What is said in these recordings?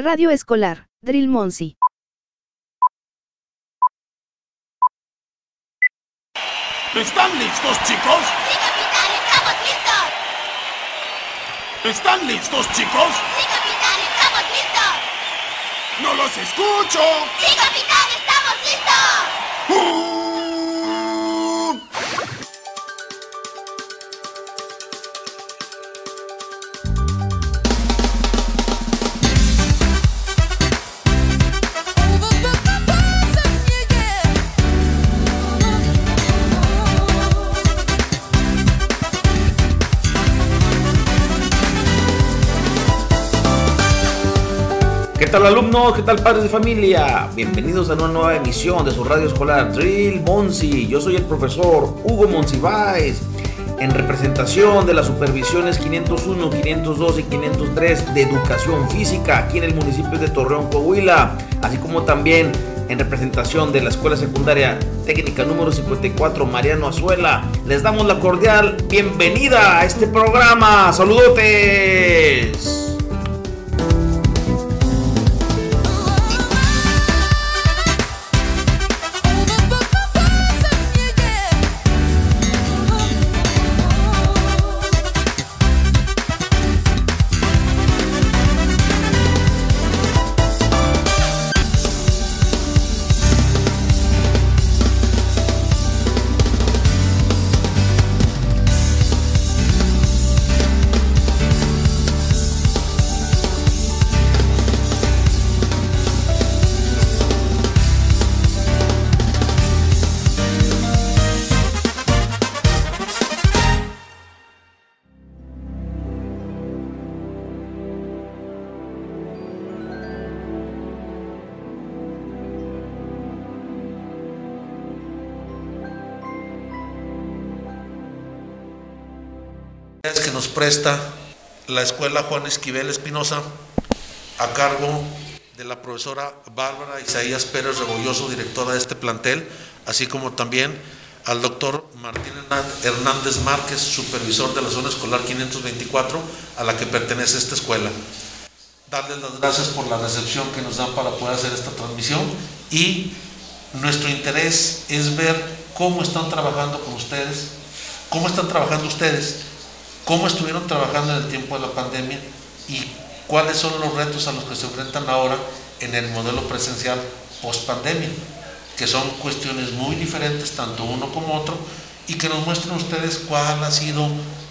Radio Escolar, Drill Monsi. ¿Están listos, chicos? ¡Sí, capitán! ¡Estamos listos! ¿Están listos, chicos? ¡Sí, capitán! ¡Estamos listos! ¡No los escucho! ¡Sí, capitán! ¡Estamos listos! ¿Qué tal alumnos? ¿Qué tal padres de familia? Bienvenidos a una nueva emisión de su radio escolar Drill Monsi. Yo soy el profesor Hugo Monsiváis en representación de las supervisiones 501, 502 y 503 de educación física aquí en el municipio de Torreón, Coahuila, así como también en representación de la Escuela Secundaria Técnica número 54 Mariano Azuela. Les damos la cordial bienvenida a este programa. Saludotes. Que nos presta la escuela Juan Esquivel Espinosa a cargo de la profesora Bárbara Isaías Pérez Rebolloso, directora de este plantel, así como también al doctor Martín Hernández Márquez, supervisor de la zona escolar 524, a la que pertenece esta escuela. Darles las gracias por la recepción que nos dan para poder hacer esta transmisión y nuestro interés es ver cómo están trabajando con ustedes, cómo están trabajando ustedes cómo estuvieron trabajando en el tiempo de la pandemia y cuáles son los retos a los que se enfrentan ahora en el modelo presencial post pandemia, que son cuestiones muy diferentes, tanto uno como otro, y que nos muestren ustedes cuál ha sido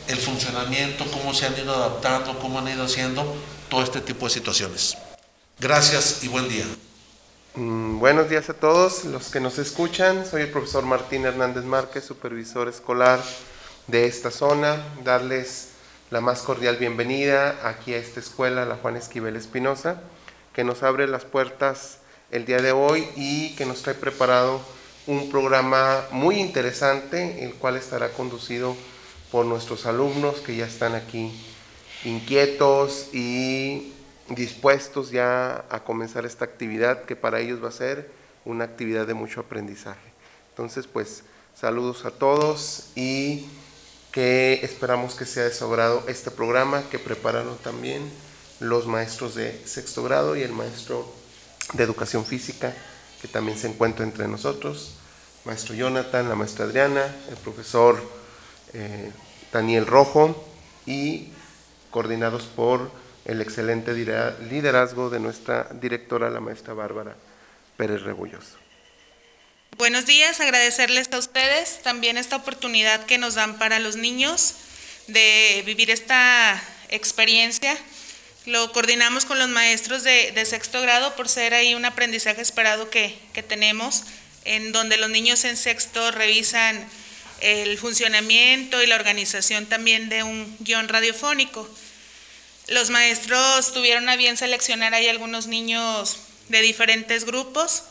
el funcionamiento, cómo se han ido adaptando, cómo han ido haciendo todo este tipo de situaciones. Gracias y buen día. Mm, buenos días a todos los que nos escuchan. Soy el profesor Martín Hernández Márquez, supervisor escolar de esta zona, darles la más cordial bienvenida aquí a esta escuela, la Juan Esquivel Espinosa, que nos abre las puertas el día de hoy y que nos trae preparado un programa muy interesante, el cual estará conducido por nuestros alumnos que ya están aquí inquietos y dispuestos ya a comenzar esta actividad que para ellos va a ser una actividad de mucho aprendizaje. Entonces, pues saludos a todos y que esperamos que sea de este programa que prepararon también los maestros de sexto grado y el maestro de educación física que también se encuentra entre nosotros, maestro Jonathan, la maestra Adriana, el profesor eh, Daniel Rojo y coordinados por el excelente liderazgo de nuestra directora, la maestra Bárbara Pérez Rebolloso. Buenos días, agradecerles a ustedes también esta oportunidad que nos dan para los niños de vivir esta experiencia. Lo coordinamos con los maestros de, sexto grado por ser ahí un aprendizaje esperado que, que tenemos, en donde los niños en sexto revisan el funcionamiento y la organización también de un guion radiofónico. Los maestros tuvieron a bien seleccionar ahí algunos niños de diferentes grupos,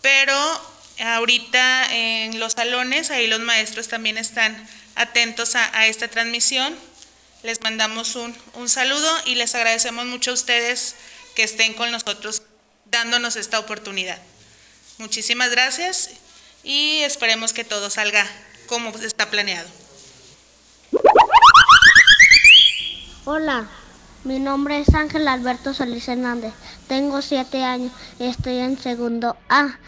pero ahorita en los salones, ahí los maestros también están atentos a, esta transmisión. Les mandamos un, un, saludo y les agradecemos mucho a ustedes que estén con nosotros dándonos esta oportunidad. Muchísimas gracias y esperemos que todo salga como está planeado. Hola, mi nombre es Ángel Alberto Solís Hernández, tengo siete años y estoy en segundo A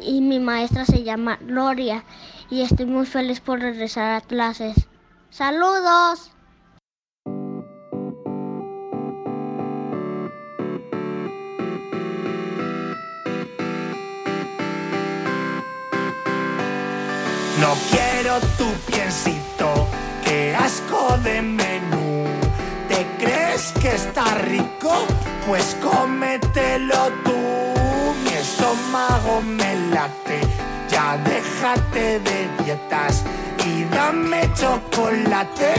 y mi maestra se llama Gloria y estoy muy feliz por regresar a clases. ¡Saludos! No quiero tu piecito, qué asco de menú. ¿Te crees que está rico? Pues cómetelo tú estómago melate. Ya déjate de dietas y dame chocolate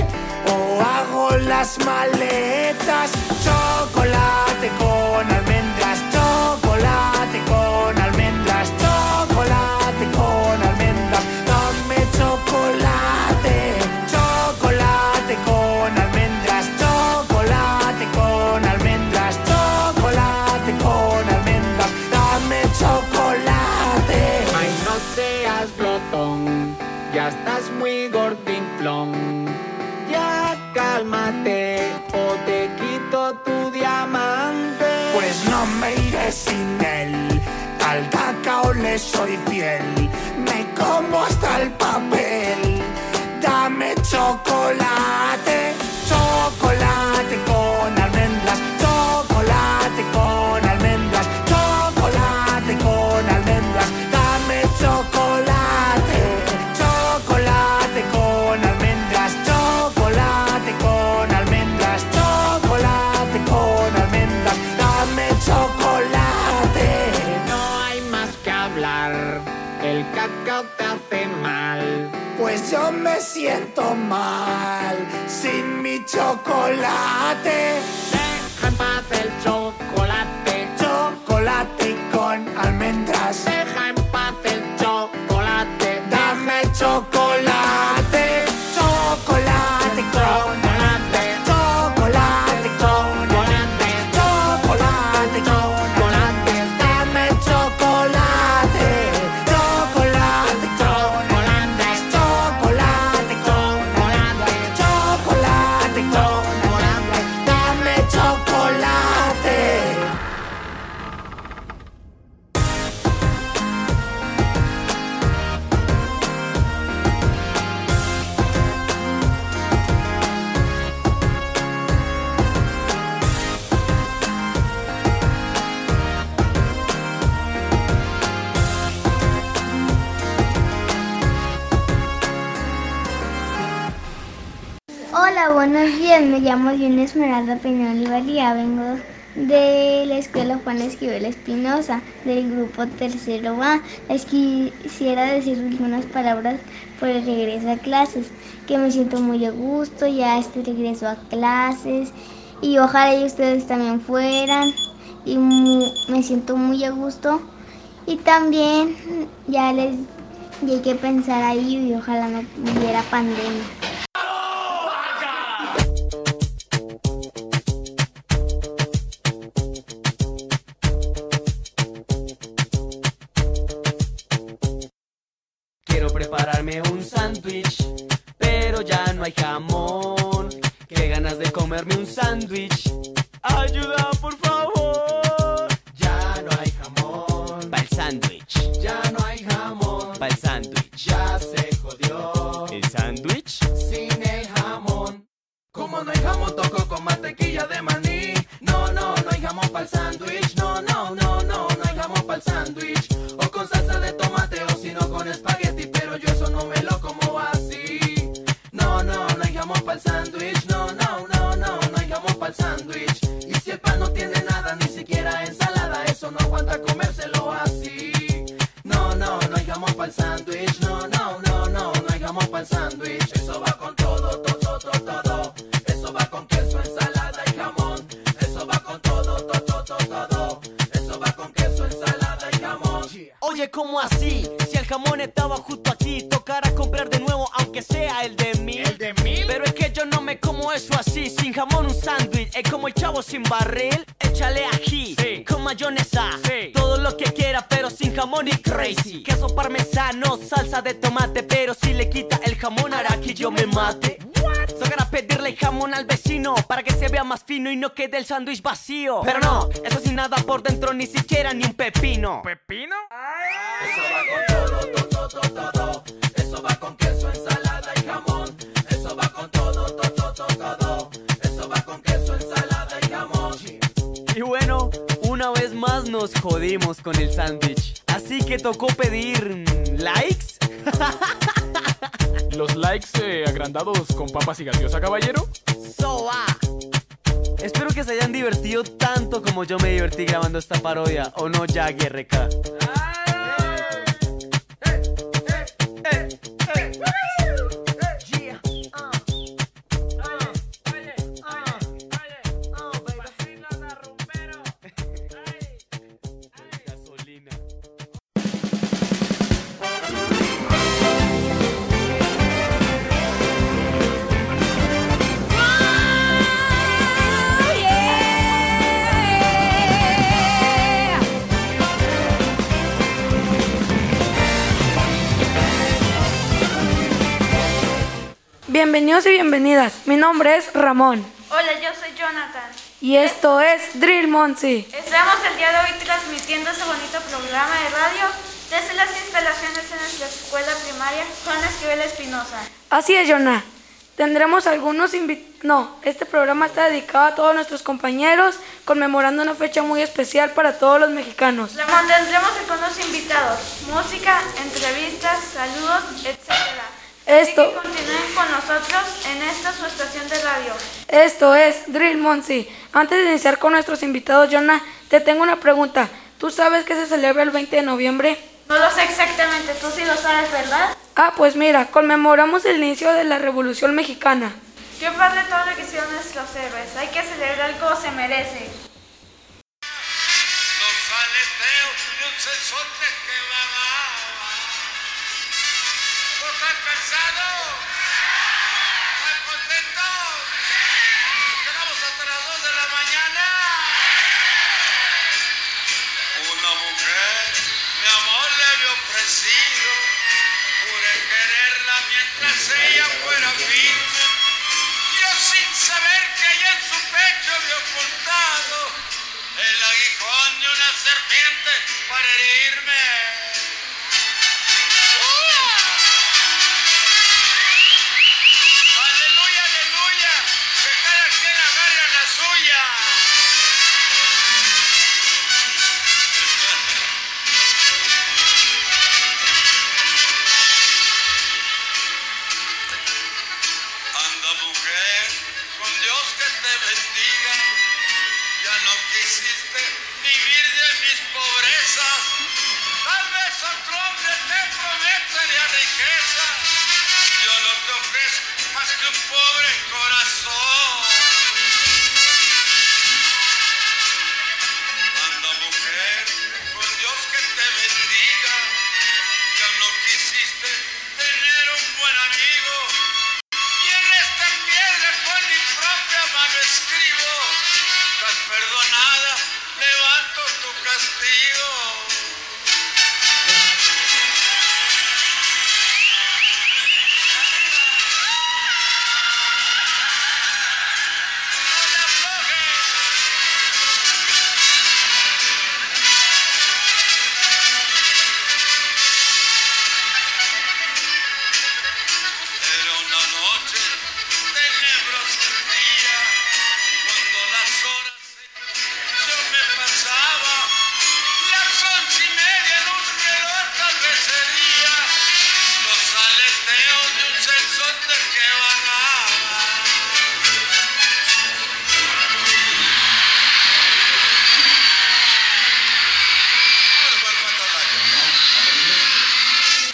o hago las maletas. Chocolate con almendras, chocolate con almendras. estás muy gordinflón. Ya cálmate o te quito tu diamante. Pues no me iré sin él, al cacao le soy fiel. Me como hasta el papel, dame chocolate. chocolate. Esmeralda Peñón vengo de la Escuela Juan Esquivel Espinosa, del grupo Tercero A. Les quisiera decir algunas palabras por el regreso a clases, que me siento muy a gusto ya este regreso a clases y ojalá y ustedes también fueran y me siento muy a gusto y también ya les llegué a pensar ahí y ojalá no hubiera pandemia. pero ya no hay jamón. Qué ganas de comerme un sándwich. Ayuda. Más fino y no quede el sándwich vacío. Pero no, eso sin nada por dentro, ni siquiera ni un pepino. ¿Pepino? Eso va con todo, todo, todo, todo. Eso va con queso, ensalada y jamón. Eso va con todo, todo, todo, todo. Eso va con queso, ensalada y jamón. Y bueno, una vez más nos jodimos con el sándwich. Así que tocó pedir likes. ¿Los likes eh, agrandados con papas y gaseosa, caballero? So, ah. Espero que se hayan divertido tanto como yo me divertí grabando esta parodia. ¿O no, ya, RK? Bienvenidos y bienvenidas. Mi nombre es Ramón Hola, yo soy Jonathan. y esto es Drill Monsi. Estamos el día de hoy transmitiendo este bonito programa de radio desde las instalaciones de nuestra escuela primaria Juan Esquivel Espinosa. Así es, Jonah. Tendremos algunos invitados. No, este programa está dedicado a todos nuestros compañeros, conmemorando una fecha muy especial para todos los mexicanos. Le mantendremos algunos invitados, música, entrevistas, saludos, etc. Esto, Así que continúen con nosotros en esta su estación de radio. esto es Drill Monsi. Antes de iniciar con nuestros invitados, Jonah, te tengo una pregunta. ¿Tú sabes que se celebra el 20 de noviembre? No lo sé exactamente, tú sí lo sabes, ¿verdad? Ah, pues mira, conmemoramos el inicio de la Revolución Mexicana. Qué padre todo lo que hicieron nuestros héroes. Hay que celebrar como se merece. Los aleteos de un ¿No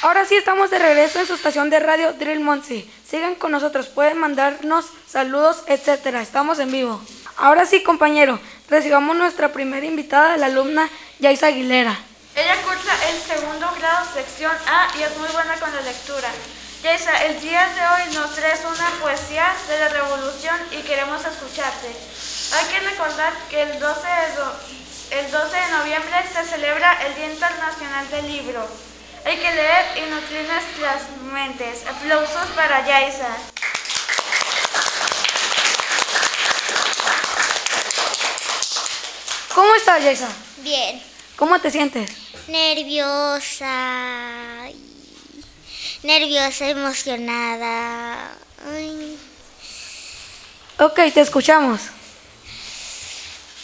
Ahora sí estamos de regreso en su estación de radio Drill Monsi. Sigan con nosotros, pueden mandarnos saludos, etcétera. Estamos en vivo. Ahora sí, compañero, recibamos nuestra primera invitada, la alumna Yaisa Aguilera. Ella cursa el segundo grado, sección A, y es muy buena con la lectura. Yaisa, el día de hoy nos traes una poesía de la revolución y queremos escucharte. Hay que recordar que el 12 de, el 12 de noviembre se celebra el Día Internacional del Libro. Hay que leer y nutrir nuestras mentes. Aplausos para Yaisa. ¿Cómo estás, Yaisa? Bien. ¿Cómo te sientes? Nerviosa. Nerviosa, emocionada. Ay. Ok, te escuchamos.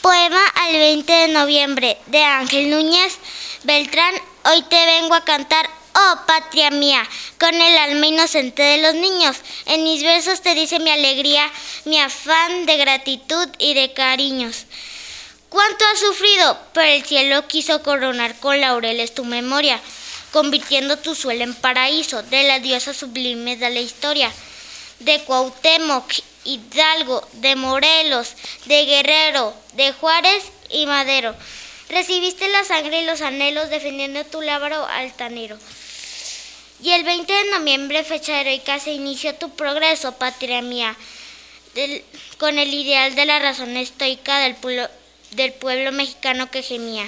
Poema al 20 de noviembre de Ángel Núñez Beltrán Hoy te vengo a cantar, oh patria mía, con el alma inocente de los niños. En mis versos te dice mi alegría, mi afán de gratitud y de cariños. ¿Cuánto has sufrido? Pero el cielo quiso coronar con laureles tu memoria, convirtiendo tu suelo en paraíso de las diosas sublimes de la historia. De Cuauhtémoc, Hidalgo, de Morelos, de Guerrero, de Juárez y Madero. Recibiste la sangre y los anhelos defendiendo tu lábaro altanero. Y el 20 de noviembre, fecha heroica, se inició tu progreso, patria mía, con el ideal de la razón estoica del pueblo, del pueblo mexicano que gemía.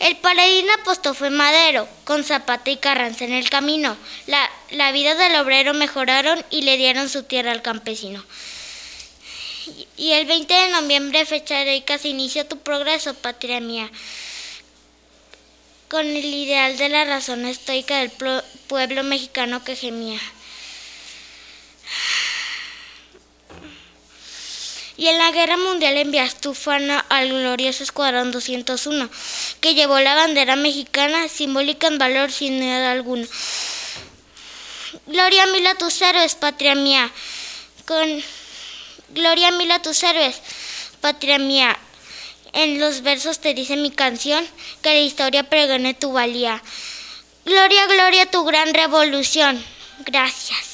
El paladín apostó fue Madero, con Zapata y Carranza en el camino. La, la vida del obrero mejoraron y le dieron su tierra al campesino. Y, el 20 de noviembre, fecha heroica, se inició tu progreso, patria mía, con el ideal de la razón estoica del pueblo mexicano que gemía. Y en la guerra mundial enviaste tu fana al glorioso Escuadrón 201, que llevó la bandera mexicana, simbólica en valor sin duda alguna. Gloria mil a tus héroes, patria mía. Con Gloria mil a tus héroes, patria mía. En los versos te dice mi canción que la historia pregone tu valía. Gloria, gloria tu gran revolución. Gracias.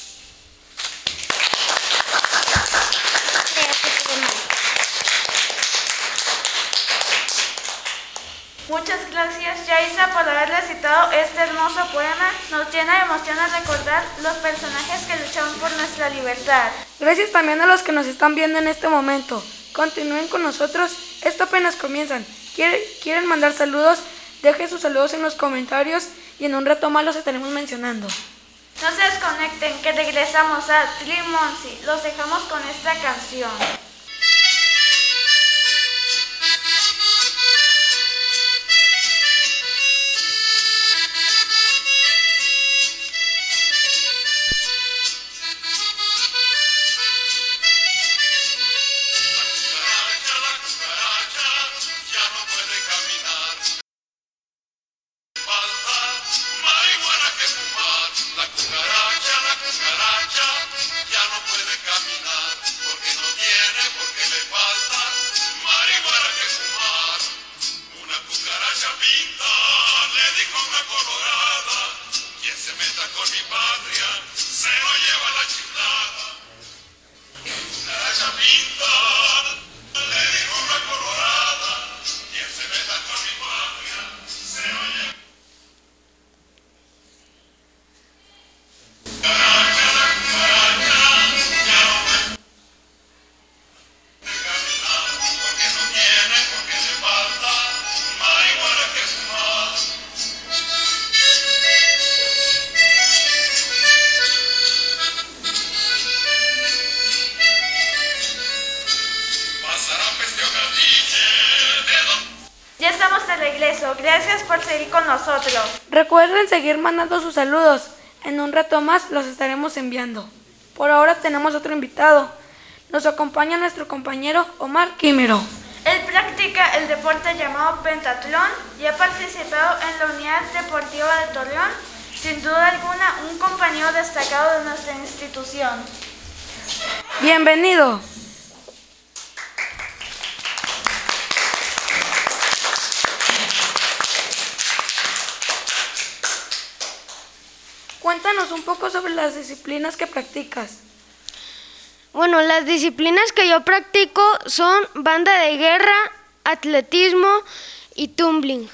Muchas gracias, Yaisa, por haber recitado este hermoso poema. Nos llena de emoción al recordar los personajes que lucharon por nuestra libertad. Gracias también a los que nos están viendo en este momento. Continúen con nosotros, esto apenas comienzan. ¿Quiere- ¿Quieren mandar saludos? Dejen sus saludos en los comentarios y en un rato más los estaremos mencionando. No se desconecten, que regresamos a Trimonsi. Los dejamos con esta canción. Recuerden seguir mandando sus saludos. En un rato más los estaremos enviando. Por ahora tenemos otro invitado. Nos acompaña nuestro compañero Omar Quimero. Él practica el deporte llamado pentatlón y ha participado en la Unidad Deportiva de Torreón. Sin duda alguna, un compañero destacado de nuestra institución. Bienvenido. Un poco sobre las disciplinas que practicas. Bueno, las disciplinas que yo practico son banda de guerra, atletismo y tumbling.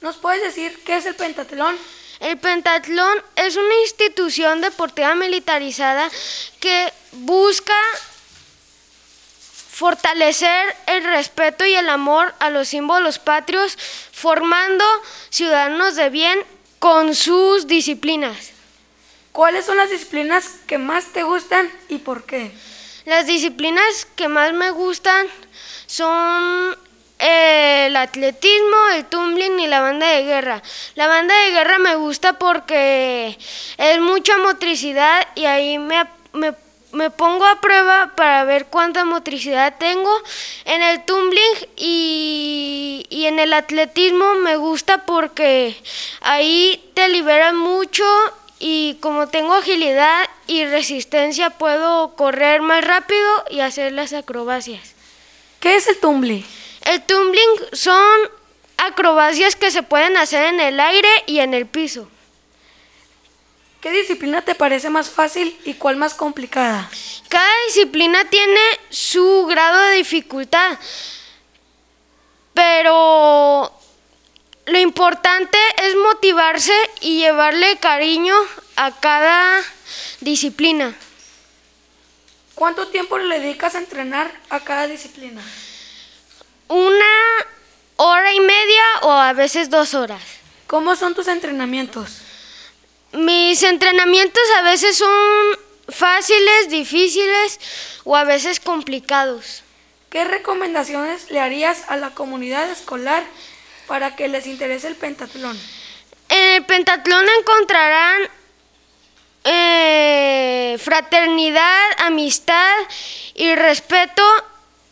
¿Nos puedes decir qué es el pentatlón? El pentatlón es una institución deportiva militarizada que busca fortalecer el respeto y el amor a los símbolos patrios, formando ciudadanos de bien con sus disciplinas. ¿Cuáles son las disciplinas que más te gustan y por qué? Las disciplinas que más me gustan son el atletismo, el tumbling y la banda de guerra. La banda de guerra me gusta porque es mucha motricidad y ahí me, me, me pongo a prueba para ver cuánta motricidad tengo. En el tumbling y, y en el atletismo me gusta porque ahí te liberan mucho y como tengo agilidad y resistencia puedo correr más rápido y hacer las acrobacias. ¿Qué es el tumbling? El tumbling son acrobacias que se pueden hacer en el aire y en el piso. ¿Qué disciplina te parece más fácil y cuál más complicada? Cada disciplina tiene su grado de dificultad, pero lo importante es motivarse y llevarle cariño a cada disciplina. ¿Cuánto tiempo le dedicas a entrenar a cada disciplina? Una hora y media o a veces dos horas. ¿Cómo son tus entrenamientos? Mis entrenamientos a veces son fáciles, difíciles o a veces complicados. ¿Qué recomendaciones le harías a la comunidad escolar para que les interese el pentatlón? En el pentatlón encontrarán eh, fraternidad, amistad y respeto.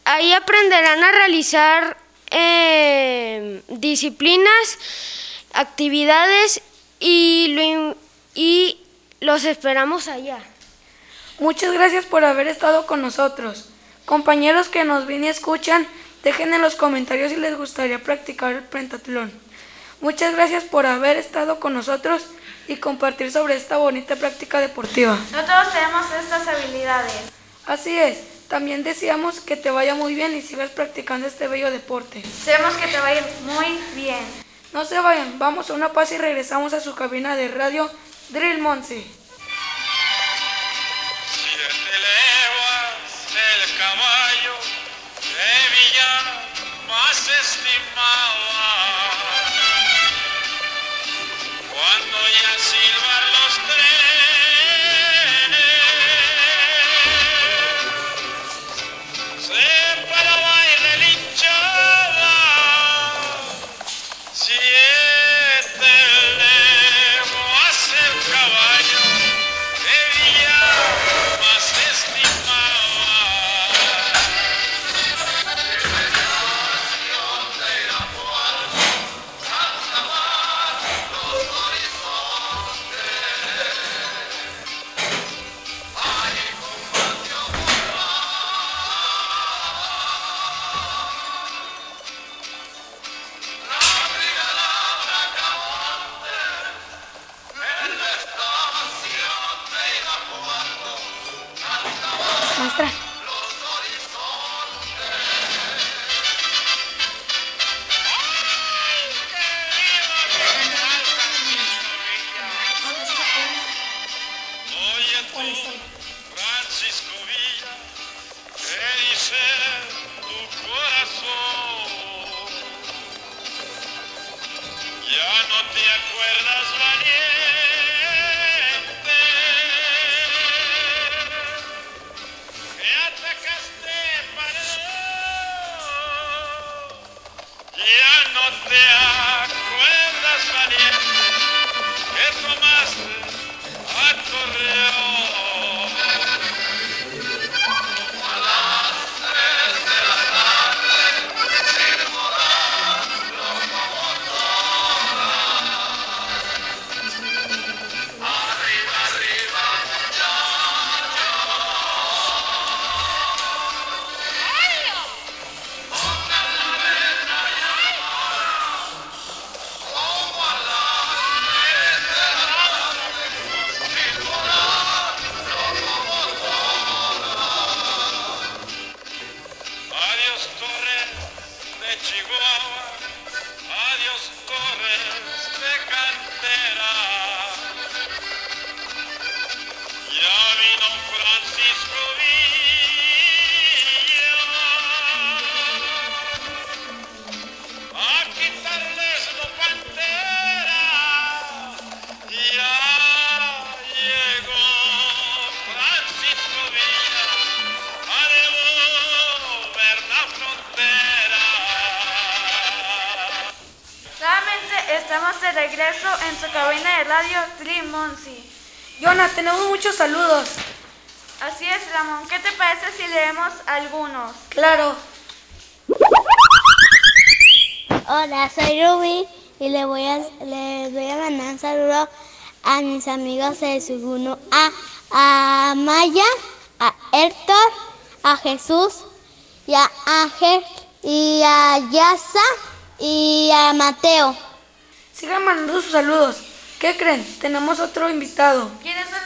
Ahí aprenderán a realizar eh, disciplinas, actividades y, lo, y los esperamos allá. Muchas gracias por haber estado con nosotros. Compañeros que nos ven y escuchan, dejen en los comentarios si les gustaría practicar el pentatlón. Muchas gracias por haber estado con nosotros y compartir sobre esta bonita práctica deportiva. No todos tenemos estas habilidades. Así es, también deseamos que te vaya muy bien y sigas practicando este bello deporte. Deseamos que te vaya muy bien. No se vayan, vamos a una pausa y regresamos a su cabina de radio Drill Monse. Cuando ya tenemos muchos saludos. Así es, Ramón. ¿Qué te parece si leemos algunos? Claro. Hola, soy Ruby y le voy a, le voy a mandar un saludo a mis amigos de Suguno, a, a Maya, a Héctor, a Jesús y a Ángel y a Yasa y a Mateo. Sigan mandando sus saludos. ¿Qué creen? Tenemos otro invitado. ¿Quiénes son los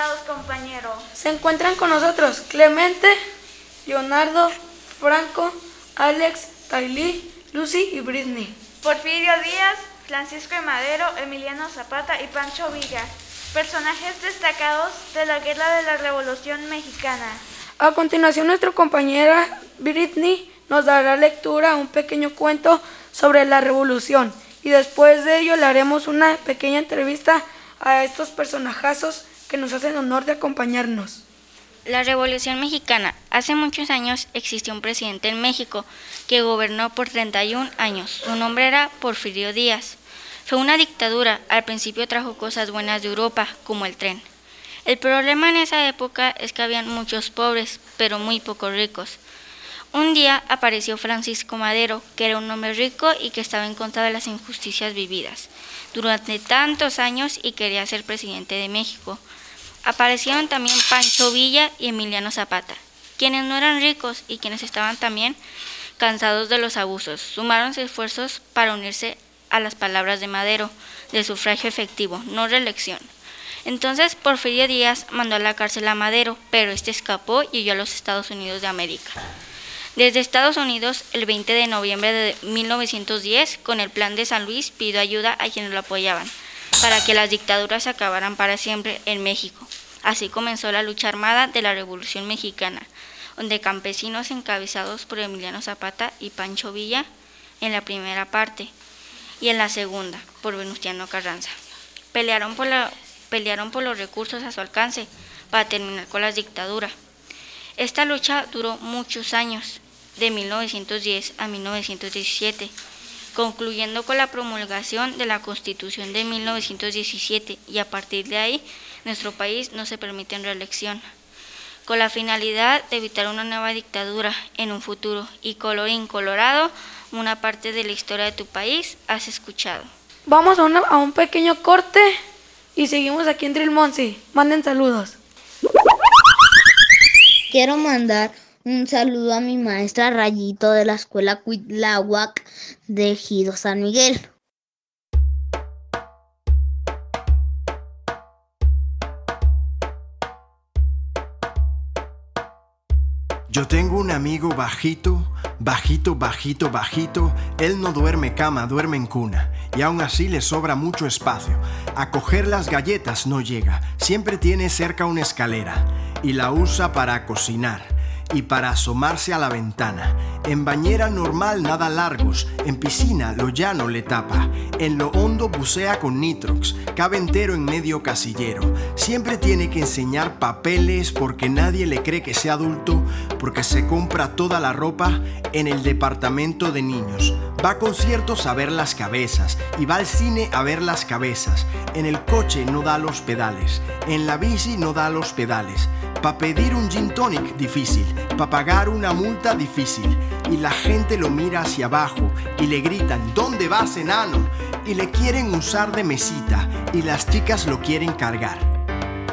invitados, compañero? Se encuentran con nosotros Clemente, Leonardo, Franco, Alex, Tailí, Lucy y Britney. Porfirio Díaz, Francisco de Madero, Emiliano Zapata y Pancho Villa, personajes destacados de la Guerra de la Revolución Mexicana. A continuación, nuestra compañera Britney nos dará lectura a un pequeño cuento sobre la revolución y después de ello le haremos una pequeña entrevista a estos personajazos que nos hacen honor de acompañarnos. La Revolución Mexicana. Hace muchos años existió un presidente en México que gobernó por 31 años. Su nombre era Porfirio Díaz. Fue una dictadura. Al principio trajo cosas buenas de Europa, como el tren. El problema en esa época es que habían muchos pobres, pero muy pocos ricos. Un día apareció Francisco Madero, que era un hombre rico y que estaba en contra de las injusticias vividas durante tantos años y quería ser presidente de México. Aparecieron también Pancho Villa y Emiliano Zapata, quienes no eran ricos y quienes estaban también cansados de los abusos. Sumaron esfuerzos para unirse a las palabras de Madero, de sufragio efectivo, no reelección. Entonces Porfirio Díaz mandó a la cárcel a Madero, pero este escapó y huyó a los Estados Unidos de América. Desde Estados Unidos, el 20 de noviembre de 1910, con el Plan de San Luis, pidió ayuda a quienes lo apoyaban, para que las dictaduras acabaran para siempre en México. Así comenzó la lucha armada de la Revolución Mexicana, donde campesinos encabezados por Emiliano Zapata y Pancho Villa en la primera parte y en la segunda por Venustiano Carranza. Pelearon por, la, los recursos a su alcance para terminar con las dictaduras. Esta lucha duró muchos años, de 1910 a 1917, concluyendo con la promulgación de la Constitución de 1917 y a partir de ahí nuestro país no se permite en reelección, con la finalidad de evitar una nueva dictadura en un futuro y colorín colorado, una parte de la historia de tu país has escuchado. Vamos a, una- a un pequeño corte y seguimos aquí en Trilmonsi. Manden saludos. Quiero mandar un saludo a mi maestra Rayito de la escuela Cuitláhuac de Ejido San Miguel. Un amigo bajito, bajito, bajito, bajito. Él no duerme cama, duerme en cuna. Y aún así le sobra mucho espacio. A coger las galletas no llega. Siempre tiene cerca una escalera. Y la usa para cocinar. Y para asomarse a la ventana. En bañera normal nada largos. En piscina lo llano le tapa. En lo hondo bucea con nitrox. Cabe entero en medio casillero. Siempre tiene que enseñar papeles porque nadie le cree que sea adulto. Porque se compra toda la ropa en el departamento de niños. Va a conciertos a ver las cabezas y va al cine a ver las cabezas. En el coche no da los pedales. En la bici no da los pedales. Pa' pedir un gin tonic difícil, pa' pagar una multa difícil. Y la gente lo mira hacia abajo y le gritan, ¿dónde vas, enano? Y le quieren usar de mesita y las chicas lo quieren cargar.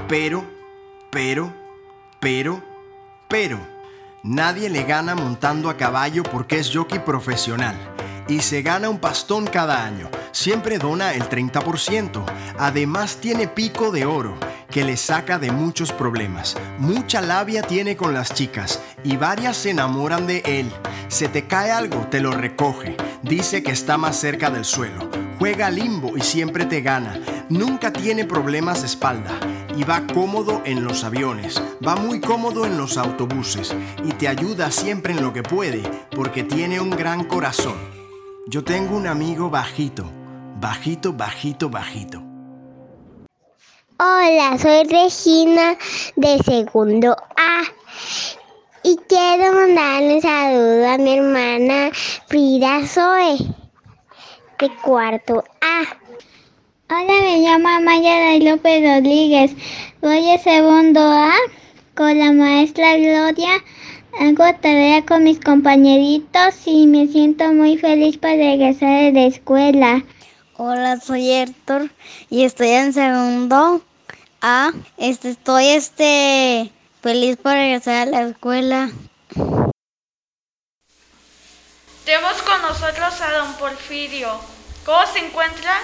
Pero, pero, pero, pero, nadie le gana montando a caballo porque es jockey profesional. Y se gana un pastón cada año. Siempre dona el 30%. Además tiene pico de oro que le saca de muchos problemas. Mucha labia tiene con las chicas y varias se enamoran de él. Se te cae algo, te lo recoge. Dice que está más cerca del suelo. Juega limbo y siempre te gana. Nunca tiene problemas de espalda y va cómodo en los aviones. Va muy cómodo en los autobuses y te ayuda siempre en lo que puede porque tiene un gran corazón. Yo tengo un amigo bajito, bajito, bajito, bajito. Hola, soy Regina de segundo A y quiero mandar un saludo a mi hermana Frida Zoe de cuarto A. Hola, me llamo Amaya Day López Rodríguez. Voy a segundo A con la maestra Gloria. Hago tarea con mis compañeritos y me siento muy feliz por regresar de la escuela. Hola, soy Héctor y estoy en segundo A. Este, estoy este feliz por regresar a la escuela. Tenemos con nosotros a don Porfirio. ¿Cómo se encuentra?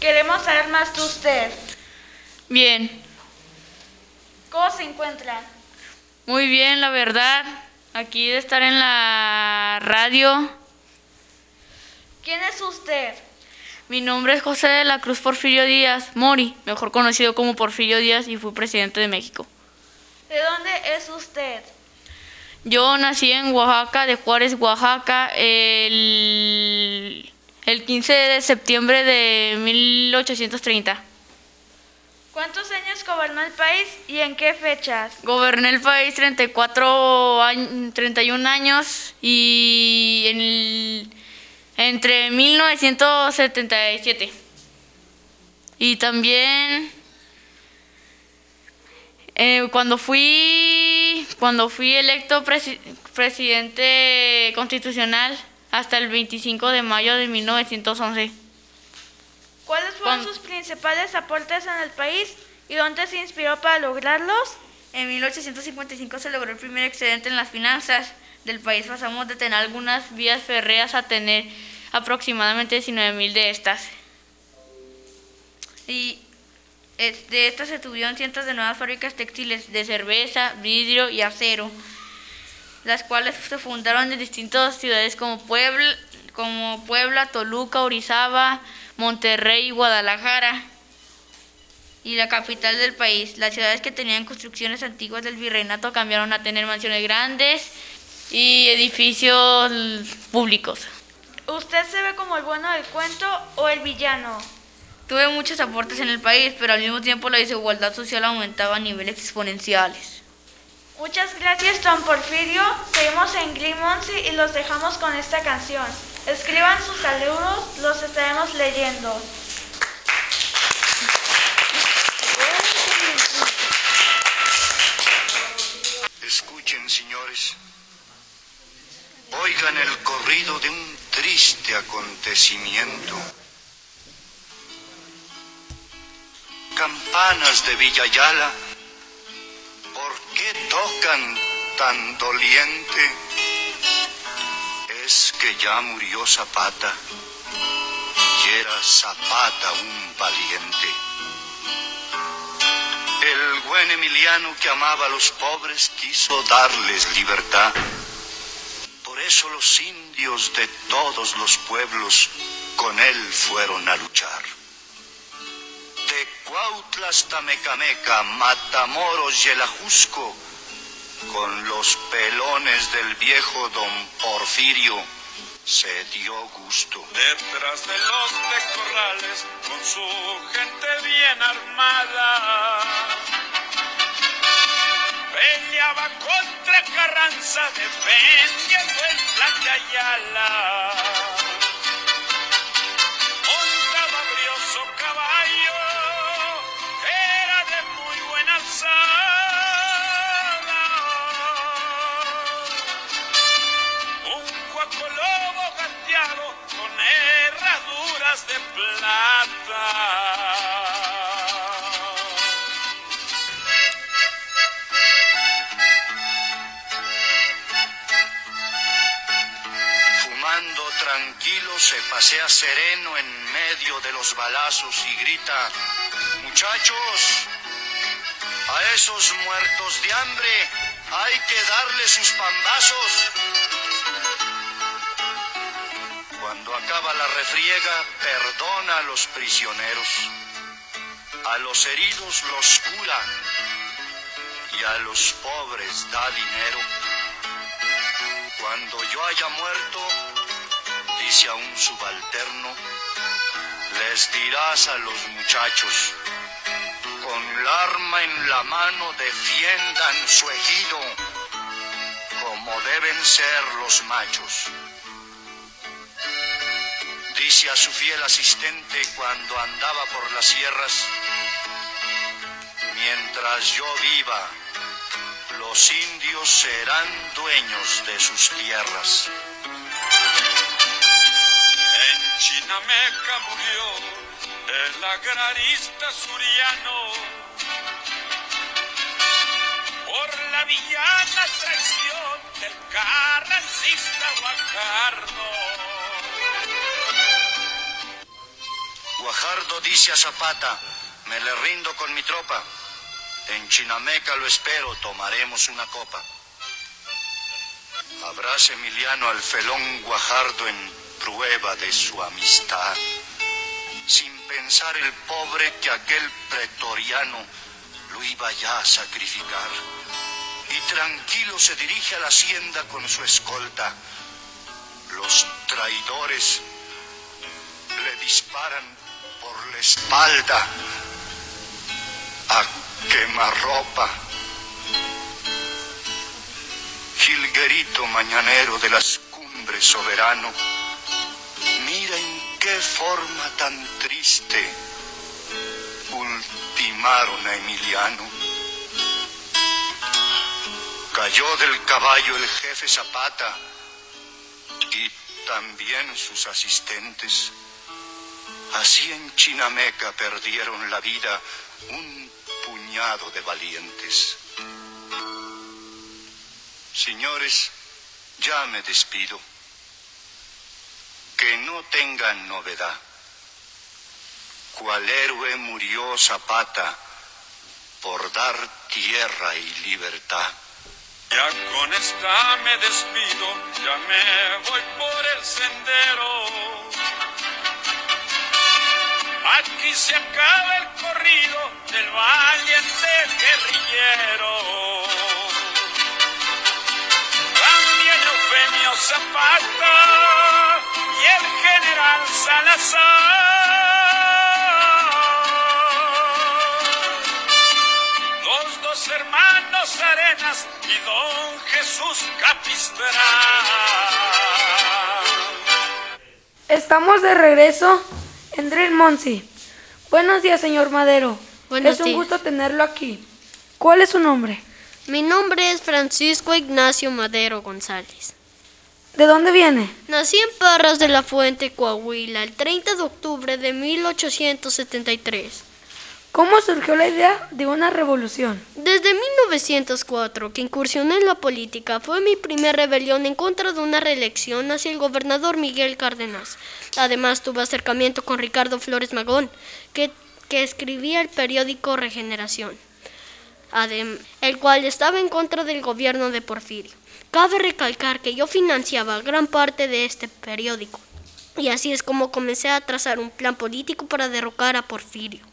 Queremos saber más de usted. Bien, ¿Cómo se encuentra? muy bien, la verdad. Aquí de estar en la radio. ¿Quién es usted? Mi nombre es José de la Cruz Porfirio Díaz Mori, mejor conocido como Porfirio Díaz y fui presidente de México. ¿De dónde es usted? Yo nací en Oaxaca, de Juárez, Oaxaca, el, el 15 de septiembre de 1830. ¿Cuántos años gobernó el país y en qué fechas? Goberné el país 34 años, 31 años y en el- entre 1977. Y también eh, cuando fui cuando fui electo presi- presidente constitucional hasta el 25 de mayo de 1911. ¿Cuáles fueron sus principales aportes en el país y dónde se inspiró para lograrlos? En 1855 se logró el primer excedente en las finanzas del país. Pasamos de tener algunas vías férreas a tener aproximadamente 19.000 de estas. Y eh, de estas se tuvieron cientos de nuevas fábricas textiles de cerveza, vidrio y acero, las cuales se fundaron en distintas ciudades como Puebla, como Puebla, Toluca, Orizaba, Monterrey y Guadalajara y la capital del país. Las ciudades que tenían construcciones antiguas del virreinato cambiaron a tener mansiones grandes y edificios públicos. ¿Usted se ve como el bueno del cuento o el villano? Tuve muchos aportes en el país, pero al mismo tiempo la desigualdad social aumentaba a niveles exponenciales. Muchas gracias, don Porfirio. Seguimos en Glimonsi y los dejamos con esta canción. Escriban sus saludos, los estaremos leyendo. Oigan el corrido de un triste acontecimiento. Campanas de Villayala, ¿por qué tocan tan doliente? Es que ya murió Zapata y era Zapata un valiente. El buen Emiliano que amaba a los pobres quiso darles libertad. Eso los indios de todos los pueblos con él fueron a luchar. De Cuautla hasta Mecameca, Matamoros y el Ajusco, con los pelones del viejo don Porfirio se dio gusto. Detrás de los de corrales, con su gente bien armada, peleaba contra Carranza, defendiendo el plan de Ayala. Sereno en medio de los balazos y grita, muchachos, a esos muertos de hambre hay que darle sus pambazos. Cuando acaba la refriega, perdona a los prisioneros, a los heridos los cura y a los pobres da dinero. Cuando yo haya muerto, dice a un subalterno, les dirás a los muchachos, con el arma en la mano defiendan su ejido, como deben ser los machos. dice a su fiel asistente cuando andaba por las sierras, mientras yo viva, los indios serán dueños de sus tierras. En Chinameca murió el agrarista suriano por la villana traición del carrancista Guajardo. Guajardo dice a Zapata, me le rindo con mi tropa. En Chinameca lo espero, tomaremos una copa. Abraza Emiliano al felón Guajardo en prueba de su amistad. Sin pensar el pobre que aquel pretoriano lo iba ya a sacrificar. Y tranquilo se dirige a la hacienda con su escolta. Los traidores le disparan por la espalda a quemarropa. Gilguerito mañanero de las cumbres soberano, qué forma tan triste ultimaron a Emiliano. Cayó del caballo el jefe Zapata y también sus asistentes. Así en Chinameca perdieron la vida un puñado de valientes. Señores, ya me despido. Que no tengan novedad. ¿Cuál héroe murió Zapata por dar tierra y libertad? Ya con esta me despido, ya me voy por el sendero. Aquí se acaba el corrido del valiente guerrillero. También Eufemio Zapata y el general Salazar. Los dos hermanos Arenas y don Jesús Capistrán. Estamos de regreso en Drill Monsi. Buenos días, señor Madero. Buenos es un días. gusto tenerlo aquí. ¿Cuál es su nombre? Mi nombre es Francisco Ignacio Madero González. ¿De dónde viene? Nací en Parras de la Fuente, Coahuila, el 30 de octubre de 1873. ¿Cómo surgió la idea de una revolución? Desde 1904, que incursioné en la política, fue mi primer rebelión en contra de una reelección hacia el gobernador Miguel Cárdenas. Además, tuve acercamiento con Ricardo Flores Magón, que, que escribía el periódico Regeneración, el cual estaba en contra del gobierno de Porfirio. Cabe recalcar que yo financiaba gran parte de este periódico, y así es como comencé a trazar un plan político para derrocar a Porfirio.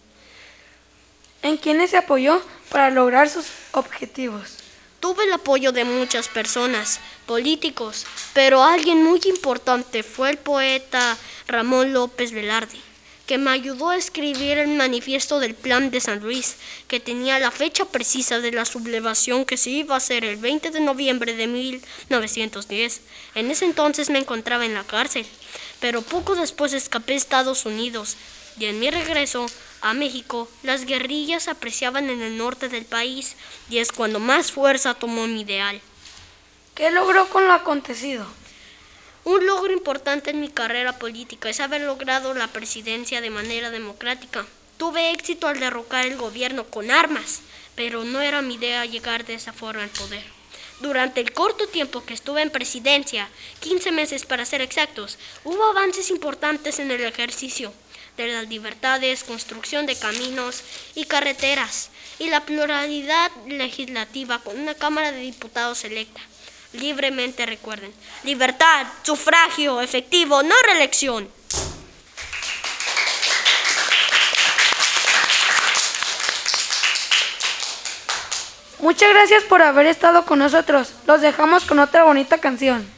¿En quiénes se apoyó para lograr sus objetivos? Tuve el apoyo de muchas personas, políticos, pero alguien muy importante fue el poeta Ramón López Velarde, que me ayudó a escribir el manifiesto del Plan de San Luis, que tenía la fecha precisa de la sublevación que se iba a hacer el 20 de noviembre de 1910. En ese entonces me encontraba en la cárcel, pero poco después escapé a Estados Unidos y en mi regreso a México, las guerrillas apreciaban en el norte del país y es cuando más fuerza tomó mi ideal. ¿Qué logró con lo acontecido? Un logro importante en mi carrera política es haber logrado la presidencia de manera democrática. Tuve éxito al derrocar el gobierno con armas, pero no era mi idea llegar de esa forma al poder. Durante el corto tiempo que estuve en presidencia, 15 meses para ser exactos, hubo avances importantes en el ejercicio de las libertades, construcción de caminos y carreteras, y la pluralidad legislativa con una Cámara de Diputados electa. Libremente recuerden, libertad, sufragio efectivo, no reelección. Muchas gracias por haber estado con nosotros. Los dejamos con otra bonita canción.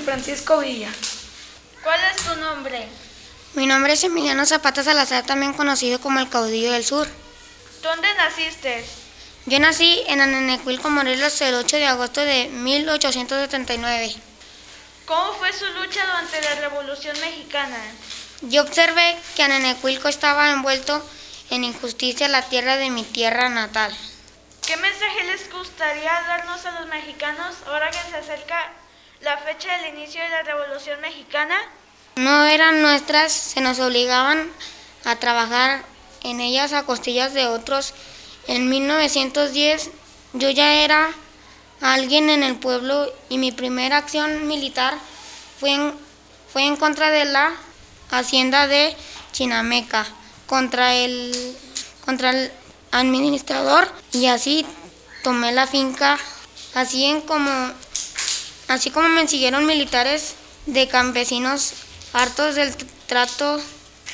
Francisco Villa. ¿Cuál es tu nombre? Mi nombre es Emiliano Zapata Salazar, también conocido como el caudillo del sur. ¿Dónde naciste? Yo nací en Anenecuilco, Morelos, el 8 de agosto de 1879. ¿Cómo fue su lucha durante la Revolución Mexicana? Yo observé que Anenecuilco estaba envuelto en injusticia la tierra de mi tierra natal. ¿Qué mensaje les gustaría darnos a los mexicanos ahora que se acerca la fecha del inicio de la Revolución Mexicana? No eran nuestras, se nos obligaban a trabajar en ellas a costillas de otros. En 1910 yo ya era alguien en el pueblo y mi primera acción militar fue en, fue en contra de la hacienda de Chinameca, contra el, contra el administrador y así tomé la finca, así en como, así como me siguieron militares de campesinos hartos del trato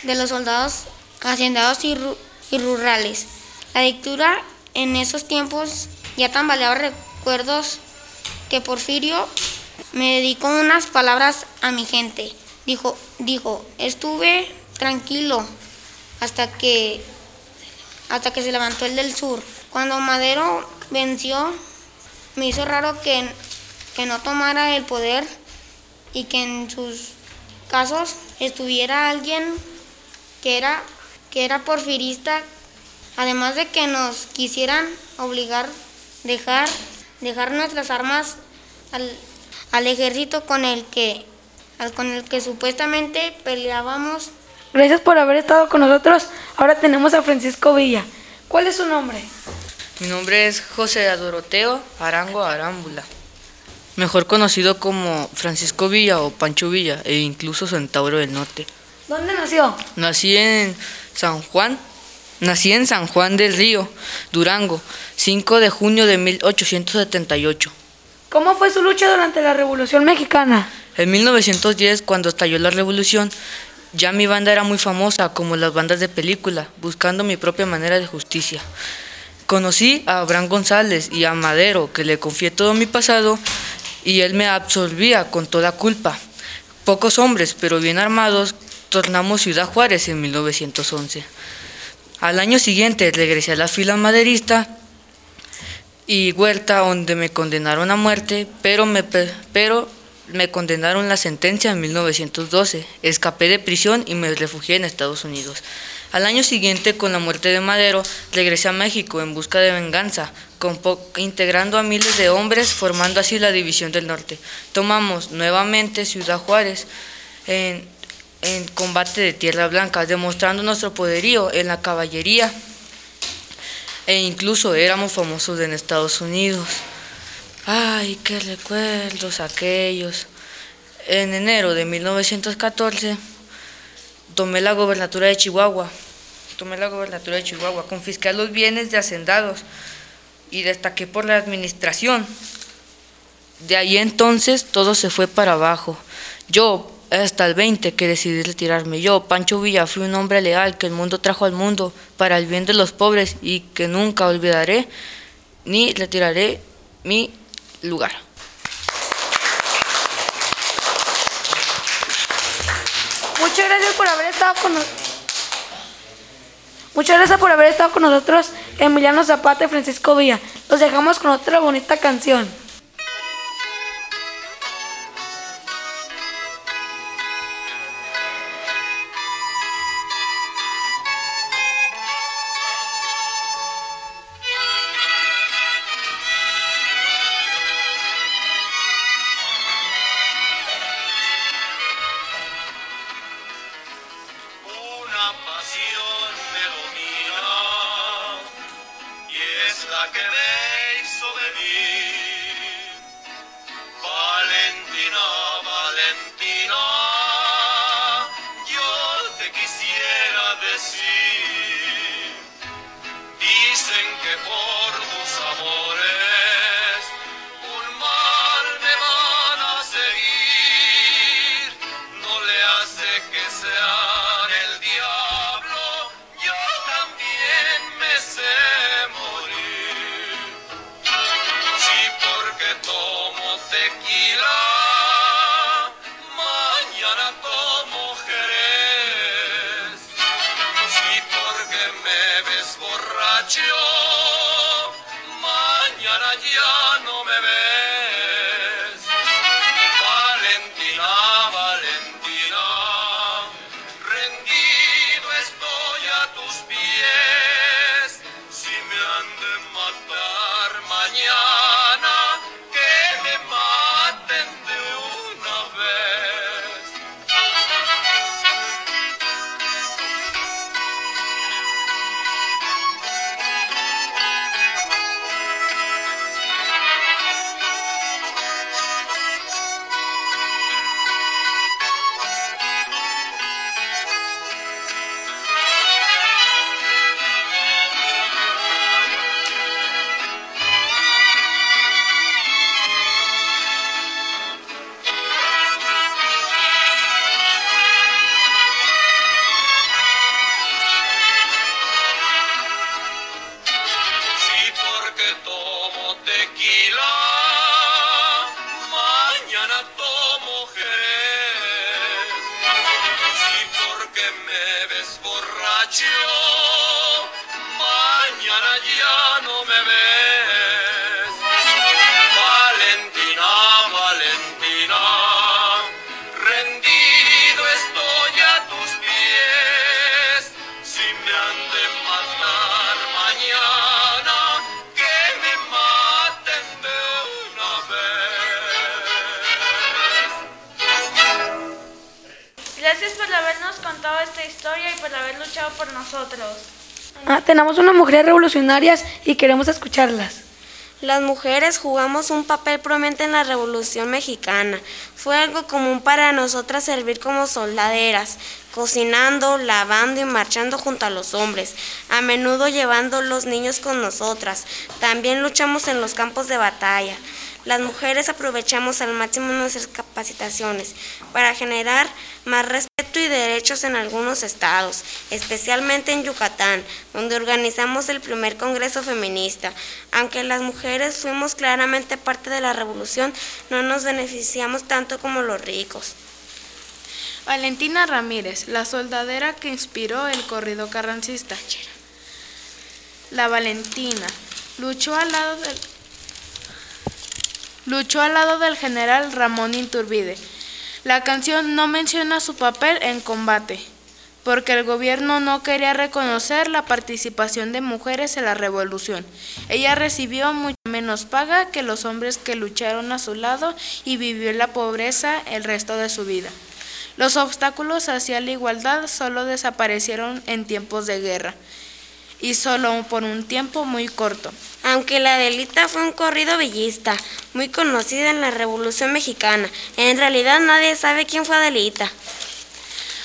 de los soldados hacendados y, ru- y rurales. La dictadura en esos tiempos ya tambaleaba recuerdos que Porfirio me dedicó unas palabras a mi gente. Dijo, dijo, estuve tranquilo hasta que hasta que se levantó el del sur. Cuando Madero venció, me hizo raro que, que no tomara el poder y que en sus casos estuviera alguien que era, que era porfirista, además de que nos quisieran obligar dejar, dejar nuestras armas al, al ejército con el que al- con el que supuestamente peleábamos. Gracias por haber estado con nosotros. Ahora tenemos a Francisco Villa. ¿Cuál es su nombre? Mi nombre es José Doroteo Arango Arámbula, mejor conocido como Francisco Villa o Pancho Villa e incluso Centauro del Norte. ¿Dónde nació? Nací en San Juan, nací en San Juan del Río, Durango, 5 de junio de 1878. ¿Cómo fue su lucha durante la Revolución Mexicana? En 1910, cuando estalló la revolución, ya mi banda era muy famosa, como las bandas de película, buscando mi propia manera de justicia. Conocí a Abraham González y a Madero, que le confié todo mi pasado y él me absolvía con toda culpa. Pocos hombres, pero bien armados, tornamos Ciudad Juárez en 1911. Al año siguiente regresé a la fila maderista y Huerta, donde me condenaron a muerte, pero me, pe- pero me condenaron la sentencia en 1912. Escapé de prisión y me refugié en Estados Unidos. Al año siguiente, con la muerte de Madero, regresé a México en busca de venganza, integrando a miles de hombres, formando así la División del Norte. Tomamos nuevamente Ciudad Juárez en, en combate de Tierra Blanca, demostrando nuestro poderío en la caballería e incluso éramos famosos en Estados Unidos. Ay, qué recuerdos aquellos. En enero de 1914 tomé la gobernatura de Chihuahua. Tomé la gobernatura de Chihuahua, confisqué los bienes de hacendados y destaqué por la administración. De ahí entonces todo se fue para abajo. Yo, hasta el 20 que decidí retirarme. Yo, Pancho Villa, fui un hombre leal que el mundo trajo al mundo para el bien de los pobres y que nunca olvidaré ni retiraré mi lugar. Muchas gracias por haber estado con Muchas gracias por haber estado con nosotros, Emiliano Zapata y Francisco Villa. Los dejamos con otra bonita canción. you. Tenemos unas mujeres revolucionarias y queremos escucharlas. Las mujeres jugamos un papel prominente en la Revolución Mexicana. Fue algo común para nosotras servir como soldaderas, cocinando, lavando y marchando junto a los hombres, a menudo llevando los niños con nosotras. También luchamos en los campos de batalla. Las mujeres aprovechamos al máximo nuestras capacitaciones para generar más y derechos en algunos estados, especialmente en Yucatán, donde organizamos el primer Congreso Feminista. Aunque las mujeres fuimos claramente parte de la revolución, no nos beneficiamos tanto como los ricos. Valentina Ramírez, la soldadera que inspiró el corrido carrancista. La Valentina luchó al lado del luchó al lado del general Ramón Iturbide. La canción no menciona su papel en combate, porque el gobierno no quería reconocer la participación de mujeres en la revolución. Ella recibió mucho menos paga que los hombres que lucharon a su lado y vivió en la pobreza el resto de su vida. Los obstáculos hacia la igualdad solo desaparecieron en tiempos de guerra y solo por un tiempo muy corto. Aunque la Adelita fue un corrido bellista, muy conocida en la Revolución Mexicana, en realidad nadie sabe quién fue Adelita.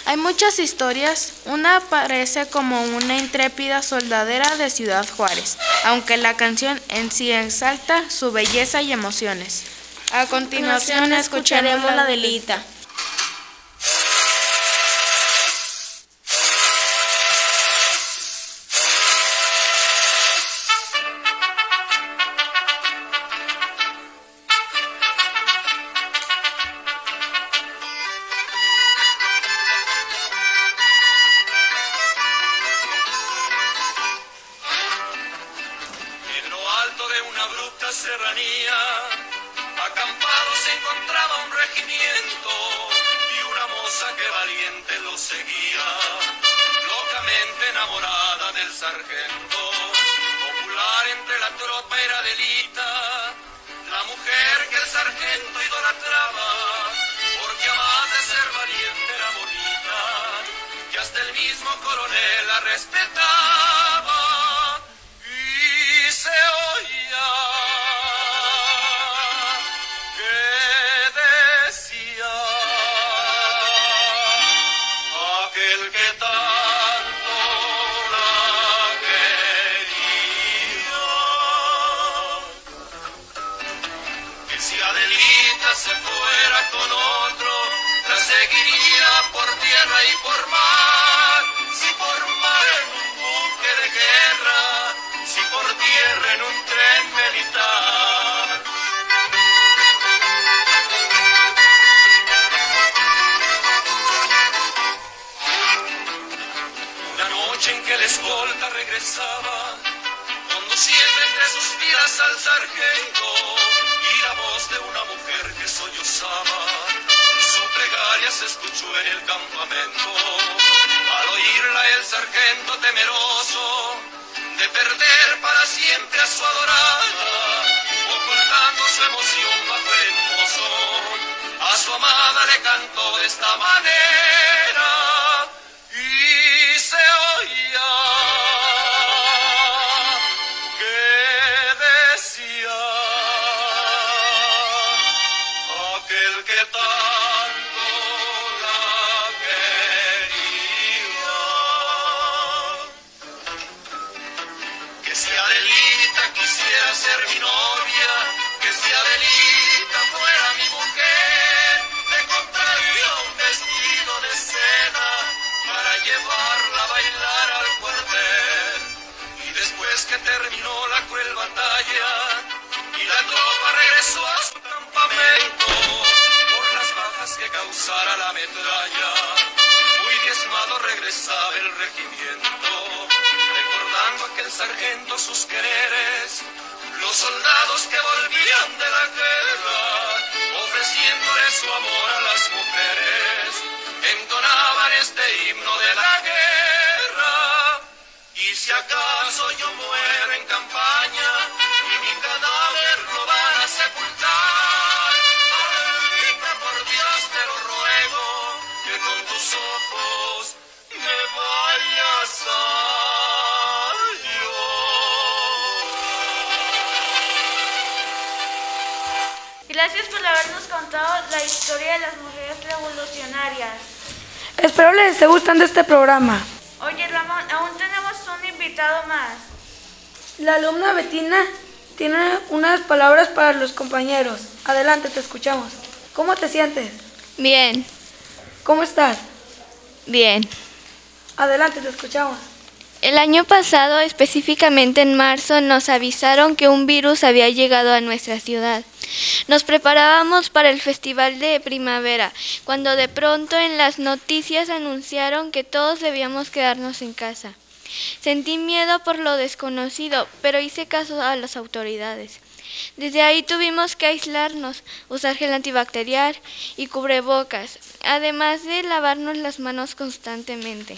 Hay muchas historias. Una aparece como una intrépida soldadera de Ciudad Juárez, aunque la canción en sí exalta su belleza y emociones. A continuación escucharemos la delita. Enamorada del sargento. Popular entre la tropa era Delita, la mujer que el sargento idolatraba, porque además de ser valiente era bonita, que hasta el mismo coronel la respetaba escolta regresaba, conduciendo entre sus filas al sargento, y la voz de una mujer que sollozaba, su plegaria se escuchó en el campamento. Al oírla el sargento temeroso, de perder para siempre a su adorada, ocultando su emoción bajo el a su amada le cantó de esta manera que terminó la cruel batalla y la tropa regresó a su campamento por las bajas que causara la metralla, muy diezmado regresaba el regimiento recordando aquel sargento sus quereres, los soldados que volvían de la guerra, ofreciéndole su amor a las mujeres, entonaban este himno de la guerra. Y si acaso yo muero Gracias por habernos contado la historia de las mujeres revolucionarias. Espero les esté gustando este programa. Oye Ramón, aún tenemos un invitado más. La alumna Betina tiene unas palabras para los compañeros. Adelante, te escuchamos. ¿Cómo te sientes? Bien, ¿Cómo estás? bien. Adelante, te escuchamos. El año pasado, específicamente en marzo, nos avisaron que un virus había llegado a nuestra ciudad. Nos preparábamos para el festival de primavera, cuando de pronto en las noticias anunciaron que todos debíamos quedarnos en casa. Sentí miedo por lo desconocido, pero hice caso a las autoridades. Desde ahí tuvimos que aislarnos, usar gel antibacterial y cubrebocas, además de lavarnos las manos constantemente.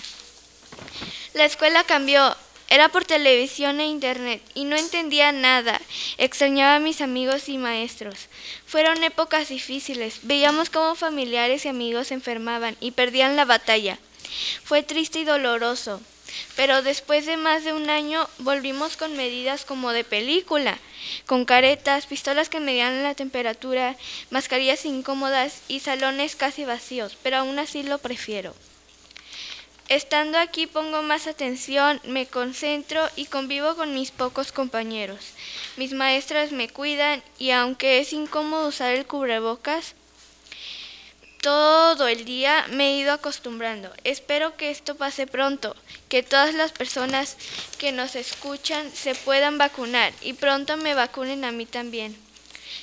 La escuela cambió, era por televisión e internet y no entendía nada. Extrañaba a mis amigos y maestros. Fueron épocas difíciles. Veíamos cómo familiares y amigos se enfermaban y perdían la batalla. Fue triste y doloroso. Pero después de más de un año volvimos con medidas como de película, con caretas, pistolas que medían la temperatura, mascarillas incómodas y salones casi vacíos, pero aún así lo prefiero. Estando aquí pongo más atención, me concentro y convivo con mis pocos compañeros. Mis maestras me cuidan y aunque es incómodo usar el cubrebocas, todo el día me he ido acostumbrando. Espero que esto pase pronto, que todas las personas que nos escuchan se puedan vacunar y pronto me vacunen a mí también.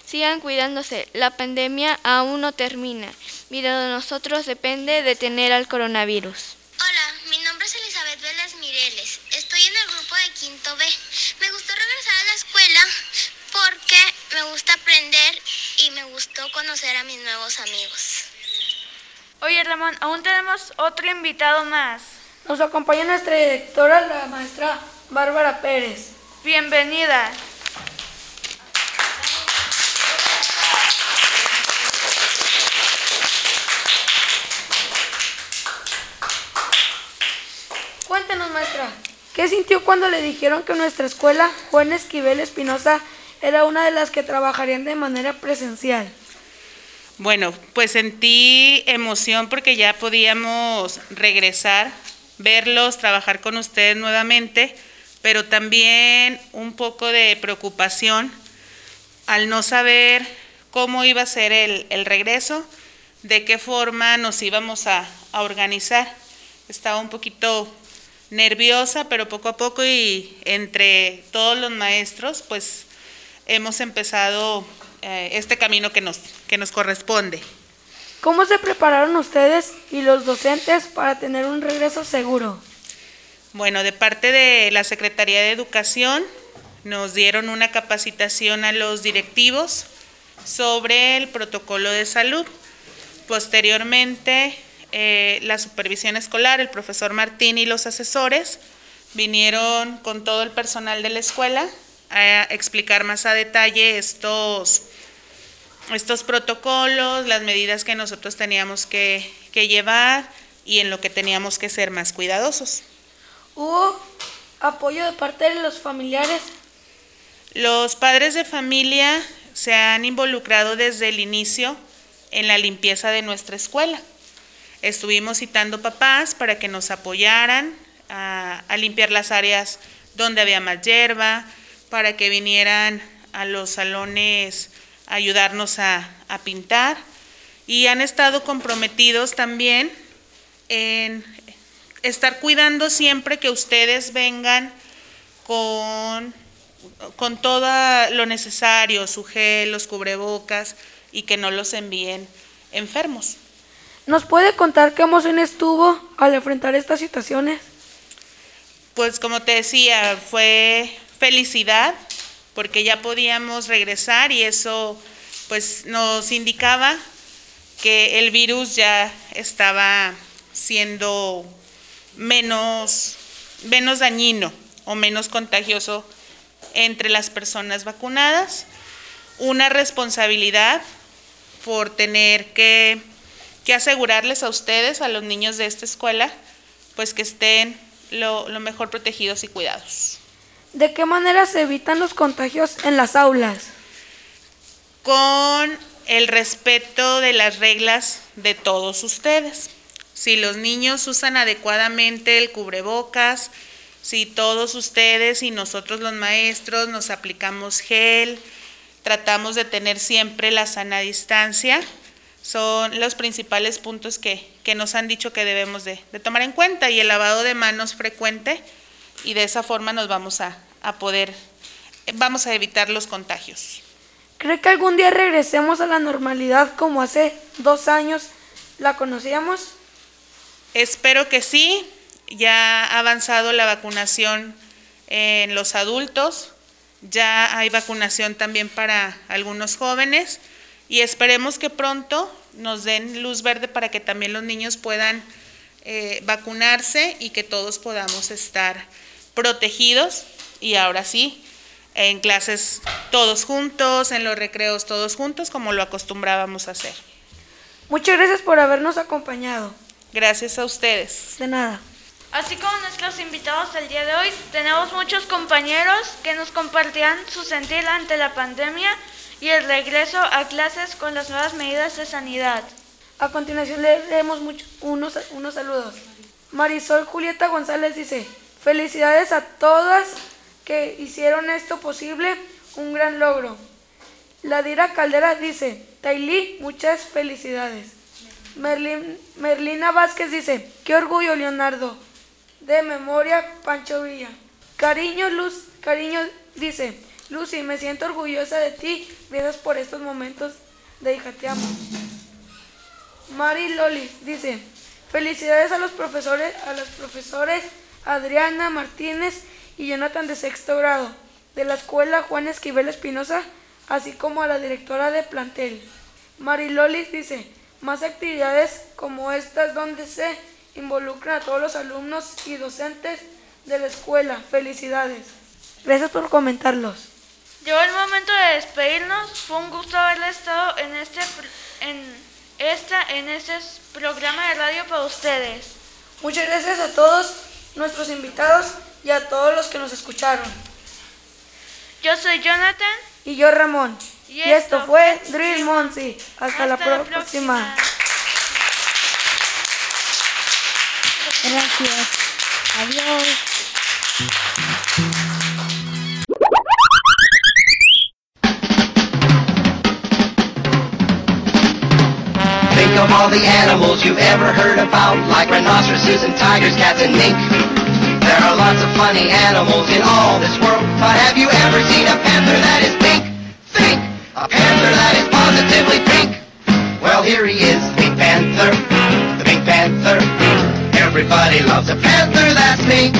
Sigan cuidándose, la pandemia aún no termina y de nosotros depende detener al coronavirus. Hola, mi nombre es Elizabeth Vélez Mireles. Estoy en el grupo de quinto B. Me gustó regresar a la escuela porque me gusta aprender y me gustó conocer a mis nuevos amigos. Oye Ramón, aún tenemos otro invitado más. Nos acompaña nuestra directora, la maestra Bárbara Pérez. Bienvenida. Cuéntenos, maestra, ¿qué sintió cuando le dijeron que nuestra escuela, Juan Esquivel Espinosa, era una de las que trabajarían de manera presencial? Bueno, pues sentí emoción porque ya podíamos regresar, verlos, trabajar con ustedes nuevamente, pero también un poco de preocupación al no saber cómo iba a ser el, el regreso, de qué forma nos íbamos a, a organizar. Estaba un poquito nerviosa, pero poco a poco y entre todos los maestros, pues hemos empezado eh, este camino que nos, que nos corresponde. ¿Cómo se prepararon ustedes y los docentes para tener un regreso seguro? Bueno, de parte de la Secretaría de Educación nos dieron una capacitación a los directivos sobre el protocolo de salud. Posteriormente, eh, la supervisión escolar, el profesor Martín y los asesores vinieron con todo el personal de la escuela a explicar más a detalle estos, estos protocolos, las medidas que nosotros teníamos que, que llevar y en lo que teníamos que ser más cuidadosos. ¿Hubo apoyo de parte de los familiares? Los padres de familia se han involucrado desde el inicio en la limpieza de nuestra escuela. Estuvimos citando papás para que nos apoyaran a, limpiar las áreas donde había más hierba, para que vinieran a los salones a ayudarnos a, a pintar y han estado comprometidos también en estar cuidando siempre que ustedes vengan con, con todo lo necesario, su gel, los cubrebocas y que no los envíen enfermos. ¿Nos puede contar qué emoción estuvo al enfrentar estas situaciones? Pues como te decía, fue felicidad porque ya podíamos regresar y eso pues nos indicaba que el virus ya estaba siendo menos, menos dañino o menos contagioso entre las personas vacunadas. Una responsabilidad por tener que, que asegurarles a ustedes, a los niños de esta escuela, pues que estén lo, lo mejor protegidos y cuidados. ¿De qué manera se evitan los contagios en las aulas? Con el respeto de las reglas de todos ustedes. Si los niños usan adecuadamente el cubrebocas, si todos ustedes y nosotros los maestros nos aplicamos gel, tratamos de tener siempre la sana distancia, son los principales puntos que, que nos han dicho que debemos de, de, tomar en cuenta y el lavado de manos frecuente y de esa forma nos vamos a, a poder, vamos a evitar los contagios. ¿Cree que algún día regresemos a la normalidad como hace dos años la conocíamos? Espero que sí. Ya ha avanzado la vacunación en los adultos ya hay vacunación también para algunos jóvenes y esperemos que pronto nos den luz verde para que también los niños puedan eh, vacunarse y que todos podamos estar protegidos y ahora sí, en clases todos juntos, en los recreos todos juntos, como lo acostumbrábamos a hacer. Muchas gracias por habernos acompañado. Gracias a ustedes. De nada. Así como nuestros invitados del día de hoy, tenemos muchos compañeros que nos compartirán su sentir ante la pandemia y el regreso a clases con las nuevas medidas de sanidad. A continuación leemos unos, unos saludos. Marisol Julieta González dice, felicidades a todas que hicieron esto posible, un gran logro. Ladira Caldera dice, Tailí, muchas felicidades. Merlina Vázquez dice, qué orgullo Leonardo, de memoria Pancho Villa. Cariño Luz, cariño dice, Lucy, me siento orgullosa de ti, gracias por estos momentos de hija, te amo. Mari Lolis dice, felicidades a los profesores, a los profesores Adriana Martínez y Jonathan de sexto grado de la escuela Juan Esquivel Espinosa, así como a la directora de plantel. Mari Lolis dice, más actividades como estas donde se involucran a todos los alumnos y docentes de la escuela. Felicidades. Gracias por comentarlos. Llegó el momento de despedirnos. Fue un gusto haberle estado en este, en esta, en este programa de radio para ustedes. Muchas gracias a todos nuestros invitados y a todos los que nos escucharon. Yo soy Jonathan. Y yo Ramón. Y, esto, fue Drill Monsi. Hasta, la, próxima. Gracias. Adiós. Of all the animals you've ever heard about, like rhinoceroses and tigers, cats and mink. There are lots of funny animals in all this world, but have you ever seen a panther that is pink? Think! A panther that is positively pink. Well, here he is, Pink Panther, the Pink Panther. Everybody loves a panther that's pink.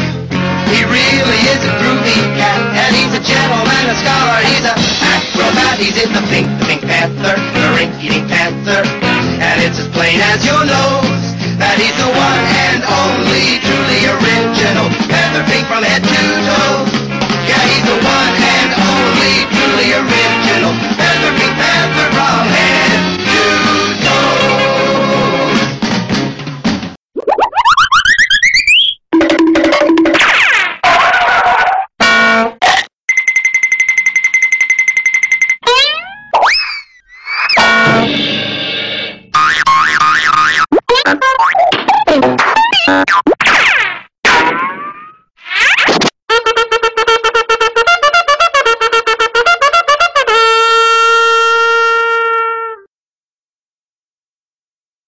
He really is a groovy cat, and he's a gentleman, a scholar, he's a acrobat. He's in the pink, the Pink Panther, the rink-eating panther that it's as plain as your nose That he's the one and only truly original Panther pink from head to toe. Yeah, he's the one and only truly original.